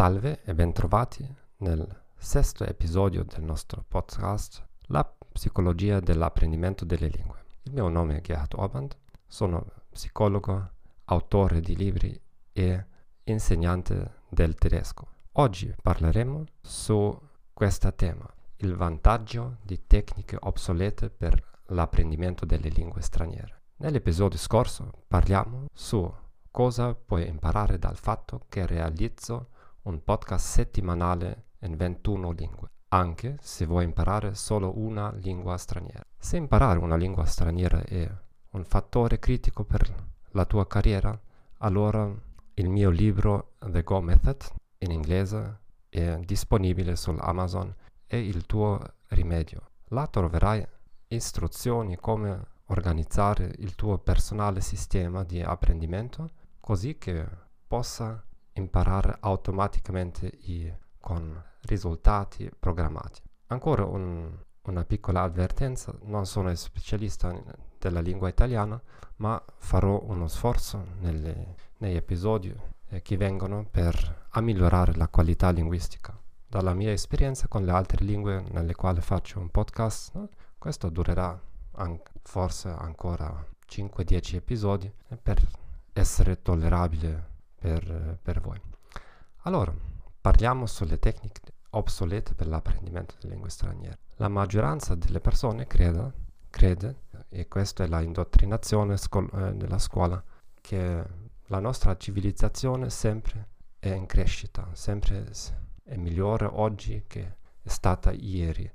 Salve e bentrovati nel sesto episodio del nostro podcast La psicologia dell'apprendimento delle lingue. Il mio nome è Gerhard Orband, sono psicologo, autore di libri e insegnante del tedesco. Oggi parleremo su questo tema, il vantaggio di tecniche obsolete per l'apprendimento delle lingue straniere. Nell'episodio scorso parliamo su cosa puoi imparare dal fatto che realizzo un podcast settimanale in 21 lingue, anche se vuoi imparare solo una lingua straniera. Se imparare una lingua straniera è un fattore critico per la tua carriera, allora il mio libro The Go Method in inglese è disponibile su Amazon e il tuo rimedio. Là troverai istruzioni come organizzare il tuo personale sistema di apprendimento così che possa imparare automaticamente i, con risultati programmati. Ancora un, una piccola avvertenza, non sono specialista della lingua italiana, ma farò uno sforzo nelle, negli episodi eh, che vengono per migliorare la qualità linguistica. Dalla mia esperienza con le altre lingue nelle quali faccio un podcast, no? questo durerà an- forse ancora 5-10 episodi eh, per essere tollerabile per, per voi. Allora, parliamo sulle tecniche obsolete per l'apprendimento delle lingue straniere. La maggioranza delle persone crede, crede e questa è la indottrinazione scol- eh, della scuola, che la nostra civilizzazione sempre è in crescita, sempre è migliore oggi che è stata ieri.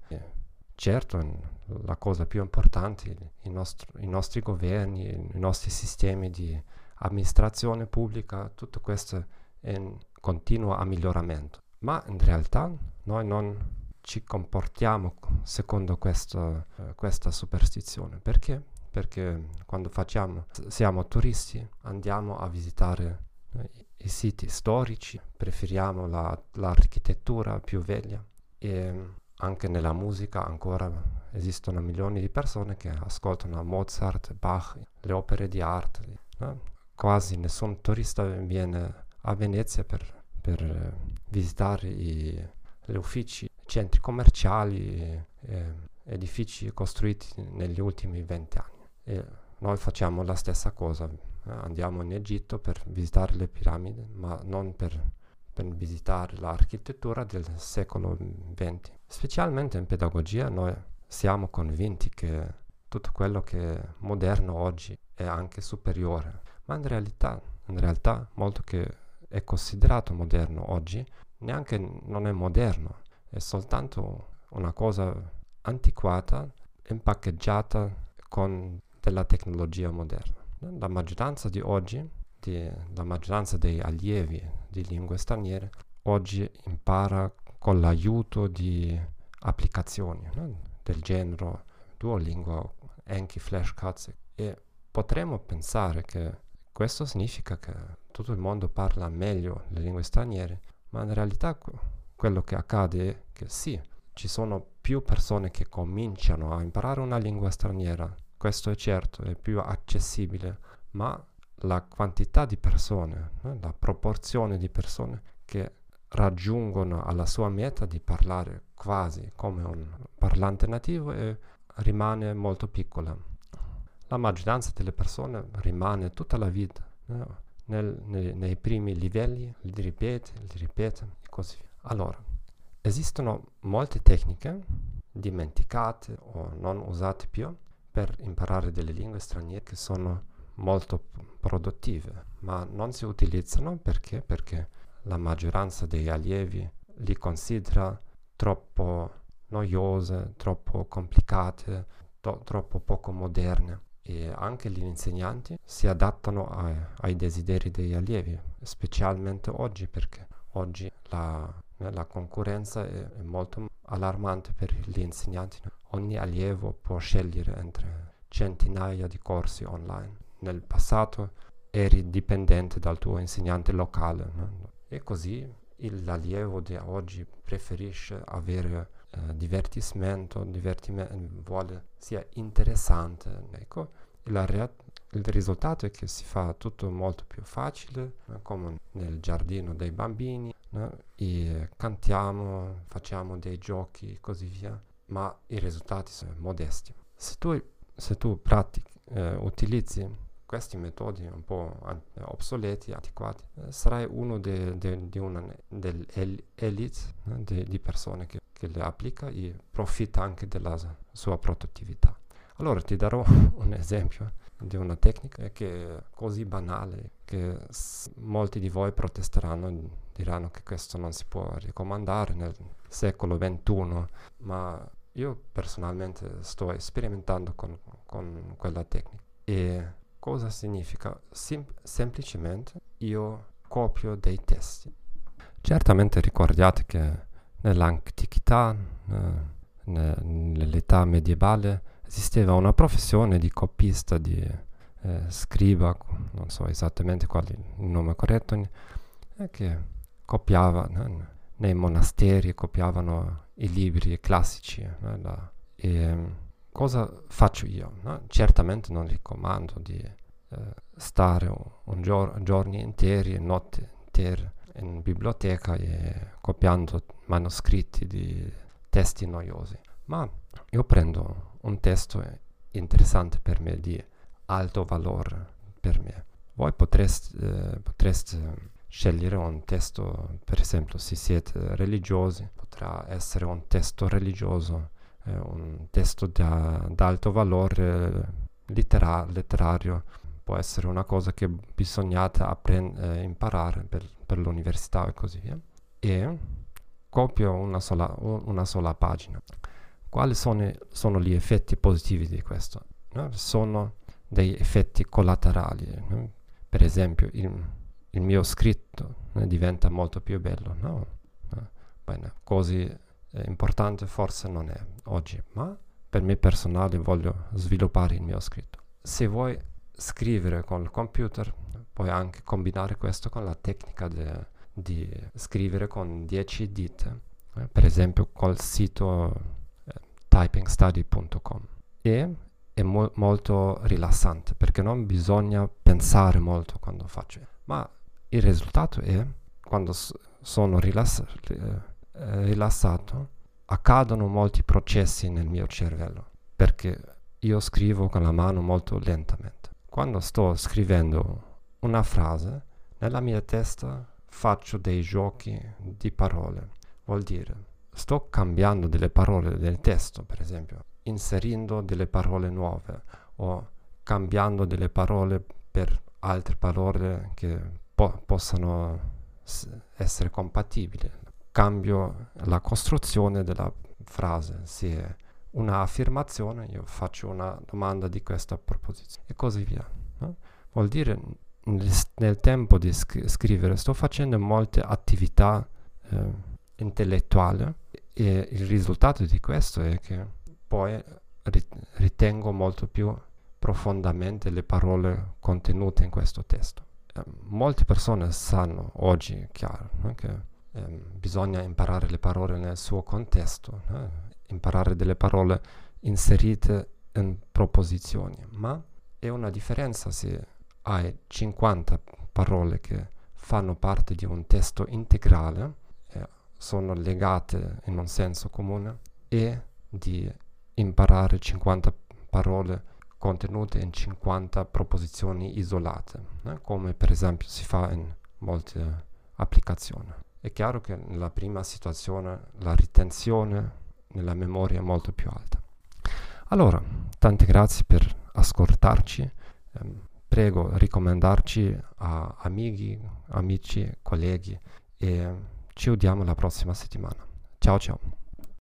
Certo, la cosa più importante, i, nostri, i nostri governi, i nostri sistemi di amministrazione pubblica, tutto questo è in continuo miglioramento. Ma in realtà noi non ci comportiamo secondo questo, eh, questa superstizione. Perché? Perché quando facciamo, siamo turisti, andiamo a visitare eh, i siti storici, preferiamo la, l'architettura più vecchia e anche nella musica ancora esistono milioni di persone che ascoltano Mozart, Bach, le opere di arte. No? Quasi nessun turista viene a Venezia per, per eh, visitare i, gli uffici, centri commerciali, e, edifici costruiti negli ultimi vent'anni. E noi facciamo la stessa cosa, eh, andiamo in Egitto per visitare le piramidi, ma non per, per visitare l'architettura del secolo XX. Specialmente in pedagogia noi siamo convinti che tutto quello che è moderno oggi è anche superiore ma in realtà, in realtà molto che è considerato moderno oggi neanche non è moderno, è soltanto una cosa antiquata impaccheggiata con della tecnologia moderna. La maggioranza di oggi, di, la maggioranza dei allievi di lingue straniere, oggi impara con l'aiuto di applicazioni no? del genere Duolingo, Enki, Flashcards e potremmo pensare che questo significa che tutto il mondo parla meglio le lingue straniere, ma in realtà quello che accade è che sì, ci sono più persone che cominciano a imparare una lingua straniera, questo è certo, è più accessibile, ma la quantità di persone, eh, la proporzione di persone che raggiungono alla sua meta di parlare quasi come un parlante nativo è, rimane molto piccola la maggioranza delle persone rimane tutta la vita no? Nel, nei, nei, primi livelli, li ripete, li ripete e così via. Allora, esistono molte tecniche dimenticate o non usate più per imparare delle lingue straniere che sono molto produttive, ma non si utilizzano perché? Perché la maggioranza dei allievi li considera troppo noiose, troppo complicate, to- troppo poco moderne e anche gli insegnanti si adattano ai, ai desideri degli allievi, specialmente oggi perché oggi la, la concorrenza è, è, molto allarmante per gli insegnanti. Ogni allievo può scegliere entre centinaia di corsi online. Nel passato eri dipendente dal tuo insegnante locale no? e così l'allievo di oggi preferisce avere eh, divertimento, divertimento, vuole sia interessante. Ecco, rea- il risultato è che si fa tutto molto più facile, come nel giardino dei bambini, no? cantiamo, facciamo dei giochi e così via, ma i risultati sono modesti. Se tu, se tu pratichi, eh, utilizzi questi metodi un po' an- obsoleti, antiquati, eh, sarai uno de, de, di una dell'elite eh, de, di persone che, che, le applica e profitta anche della sua produttività. Allora ti darò un esempio di una tecnica che è così banale che s- molti di voi protesteranno, diranno che questo non si può raccomandare nel secolo XXI, ma io personalmente sto sperimentando con, con quella tecnica e Cosa significa? Sim- semplicemente io copio dei testi. Certamente ricordiate che nell'antichità, eh, nell'età medievale, esisteva una professione di copista, di eh, scriba, non so esattamente qual è il nome corretto, eh, che copiava nei monasteri, copiavano i libri classici. Né, la, e, cosa faccio io? No? Certamente non raccomando di eh, stare un, un gior- giorni interi, notti intere in biblioteca e copiando manoscritti di testi noiosi, ma io prendo un testo interessante per me, di alto valore per me. Voi potreste, eh, potreste scegliere un testo, per esempio, se siete religiosi, potrà essere un testo religioso eh, un testo d'alto valore lettera- letterario può essere una cosa che bisognate apprend- eh, imparare per, per, l'università e così via. E copio una sola, una sola pagina. Quali sono, sono, gli effetti positivi di questo? No? Sono dei effetti collaterali. No? Per esempio, il, il mio scritto no? diventa molto più bello. Bene, così importante forse non è oggi, ma per me personale voglio sviluppare il mio scritto. Se vuoi scrivere con il computer, puoi anche combinare questo con la tecnica de, di scrivere con 10 dita, eh, per esempio col sito eh, typingstudy.com. E è mo- molto rilassante perché non bisogna pensare molto quando faccio, ma il risultato è quando s- sono rilass- eh, rilassato, accadono molti processi nel mio cervello, perché io scrivo con la mano molto lentamente. Quando sto scrivendo una frase, nella mia testa faccio dei giochi di parole. Vuol dire, sto cambiando delle parole del testo, per esempio, inserendo delle parole nuove o cambiando delle parole per altre parole che po- possano s- essere compatibili cambio la costruzione della frase. Se è un'affermazione, io faccio una domanda di questa proposizione e così via. No? Vuol dire nel, nel tempo di sc- scrivere sto facendo molte attività eh, intellettuali e il risultato di questo è che poi ritengo molto più profondamente le parole contenute in questo testo. Eh, molte persone sanno oggi, chiaro, no? che eh, bisogna imparare le parole nel suo contesto, eh? imparare delle parole inserite in proposizioni, ma è una differenza se hai 50 parole che fanno parte di un testo integrale, eh, sono legate in un senso comune, e di imparare 50 parole contenute in 50 proposizioni isolate, eh, come per esempio si fa in molte applicazioni. È chiaro che nella prima situazione la ritenzione nella memoria è molto più alta. Allora, tante grazie per ascoltarci. Eh, prego raccomandarci a amici, amici, colleghi e ci vediamo la prossima settimana. Ciao ciao.